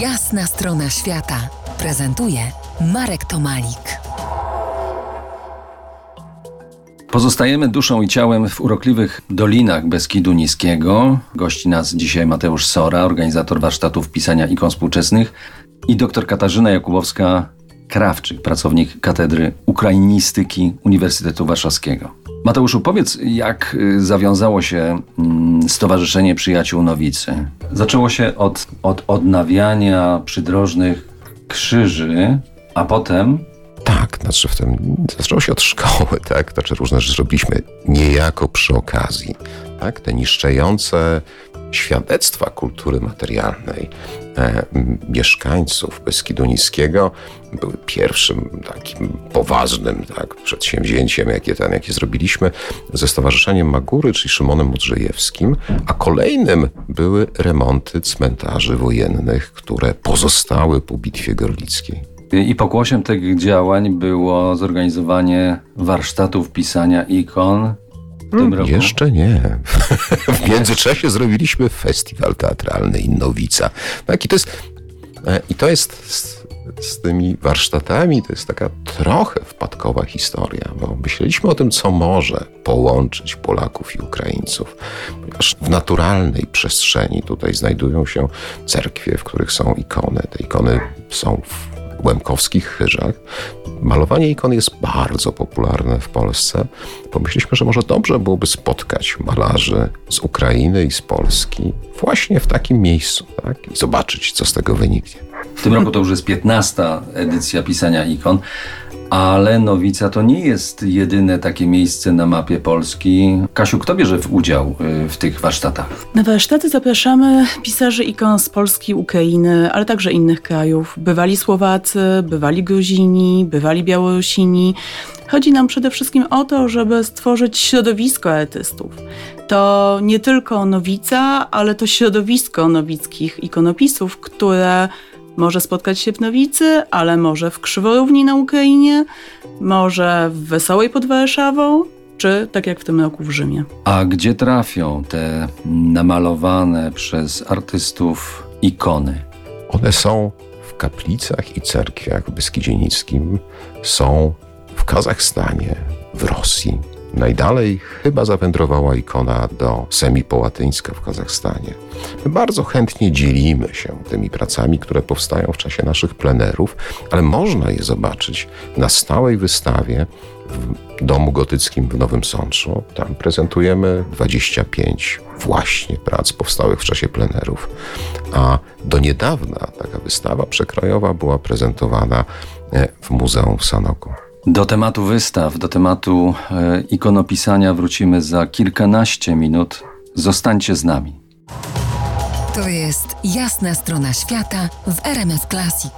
Jasna strona świata prezentuje Marek Tomalik. Pozostajemy duszą i ciałem w urokliwych dolinach Beskidu Niskiego. Gości nas dzisiaj Mateusz Sora, organizator warsztatów pisania ikon współczesnych i dr Katarzyna Jakubowska-Krawczyk, pracownik Katedry Ukrainistyki Uniwersytetu Warszawskiego. Mateuszu, powiedz, jak y, zawiązało się mm, Stowarzyszenie Przyjaciół Nowicy? Zaczęło się od, od odnawiania przydrożnych krzyży, a potem tak, znaczy w tym zaczęło się od szkoły, tak? Znaczy różne rzeczy robiliśmy niejako przy okazji, tak? Te niszczejące świadectwa kultury materialnej mieszkańców Beskidu Niskiego były pierwszym takim poważnym tak, przedsięwzięciem, jakie, ten, jakie zrobiliśmy ze Stowarzyszeniem Magury, czyli Szymonem Mudrzejewskim, a kolejnym były remonty cmentarzy wojennych, które pozostały po Bitwie Gorlickiej. I pokłosiem tych działań było zorganizowanie warsztatów pisania ikon tym roku. Jeszcze nie. w międzyczasie zrobiliśmy festiwal teatralny Innowica. Tak, i to jest, e, i to jest z, z tymi warsztatami, to jest taka trochę wpadkowa historia, bo myśleliśmy o tym, co może połączyć Polaków i Ukraińców, ponieważ w naturalnej przestrzeni tutaj znajdują się cerkwie, w których są ikony. Te ikony są w Łemkowskich Chyżach. Malowanie ikon jest bardzo popularne w Polsce. Pomyśleliśmy, że może dobrze byłoby spotkać malarzy z Ukrainy i z Polski właśnie w takim miejscu tak? i zobaczyć, co z tego wyniknie. W tym roku to już jest 15. edycja pisania ikon. Ale Nowica to nie jest jedyne takie miejsce na mapie Polski. Kasiu, kto bierze udział y, w tych warsztatach? Na warsztaty zapraszamy pisarzy ikon z Polski, Ukrainy, ale także innych krajów. Bywali Słowacy, bywali Gruzini, bywali Białorusini. Chodzi nam przede wszystkim o to, żeby stworzyć środowisko artystów. To nie tylko Nowica, ale to środowisko nowickich ikonopisów, które może spotkać się w Nowicy, ale może w Krzyworówni na Ukrainie, może w Wesołej pod Warszawą, czy tak jak w tym roku w Rzymie. A gdzie trafią te namalowane przez artystów ikony? One są w kaplicach i cerkwiach w Beskidzie Nickim, są w Kazachstanie, w Rosji, Najdalej chyba zawędrowała ikona do Semipołatyńska w Kazachstanie. My bardzo chętnie dzielimy się tymi pracami, które powstają w czasie naszych plenerów, ale można je zobaczyć na stałej wystawie w Domu Gotyckim w Nowym Sączu. Tam prezentujemy 25 właśnie prac powstałych w czasie plenerów. A do niedawna taka wystawa przekrojowa była prezentowana e, w Muzeum w Sanoku. Do tematu wystaw, do tematu e, ikonopisania wrócimy za kilkanaście minut. Zostańcie z nami. To jest jasna strona świata w RMS Classic.